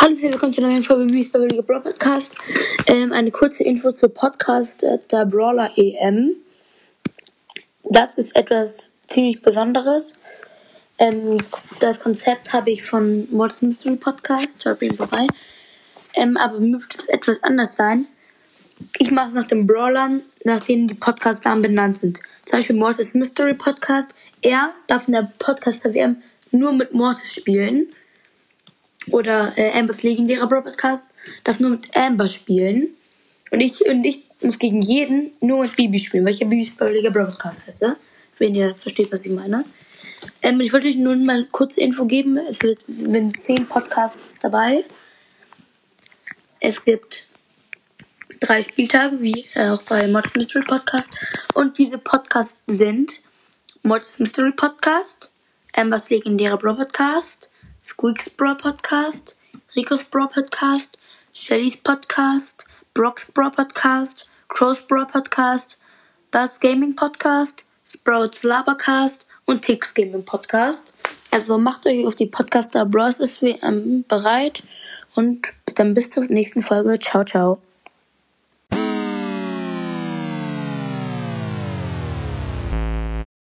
Hallo, herzlich willkommen zu einer neuen Folge Mies Beverly Brawl Podcast. Ähm, eine kurze Info zur Podcast der Brawler EM. Das ist etwas ziemlich Besonderes. Ähm, das Konzept habe ich von Mortis Mystery Podcast. Schaut mir vorbei. Ähm, aber mir wird es etwas anders sein. Ich mache es nach den Brawlern, nach denen die Podcast-Namen benannt sind. Zum Beispiel Mortis Mystery Podcast. Er darf in der Podcast der WM nur mit Mortis spielen oder äh, Ambers legendärer Brawl Podcast darf nur mit Amber spielen. Und ich, und ich muss gegen jeden nur mit Bibi spielen, weil ich ja Bibis Brawliger Brawl Podcast heiße. Wenn ihr versteht, was ich meine. Ähm, ich wollte euch nur mal kurze Info geben. Es wird, sind zehn Podcasts dabei. Es gibt drei Spieltage, wie äh, auch bei Mods Mystery Podcast. Und diese Podcasts sind Mods Mystery Podcast, Ambers legendärer Brawl Podcast, Squeaks Bro Podcast, Rico's Bro Podcast, Shelly's Podcast, Brock's Bro Podcast, Crow's Bro Podcast, Das Gaming Podcast, Sprouts Labercast und Tix Gaming Podcast. Also macht euch auf die Podcaster Bros. SWM bereit und dann bis zur nächsten Folge. Ciao, ciao.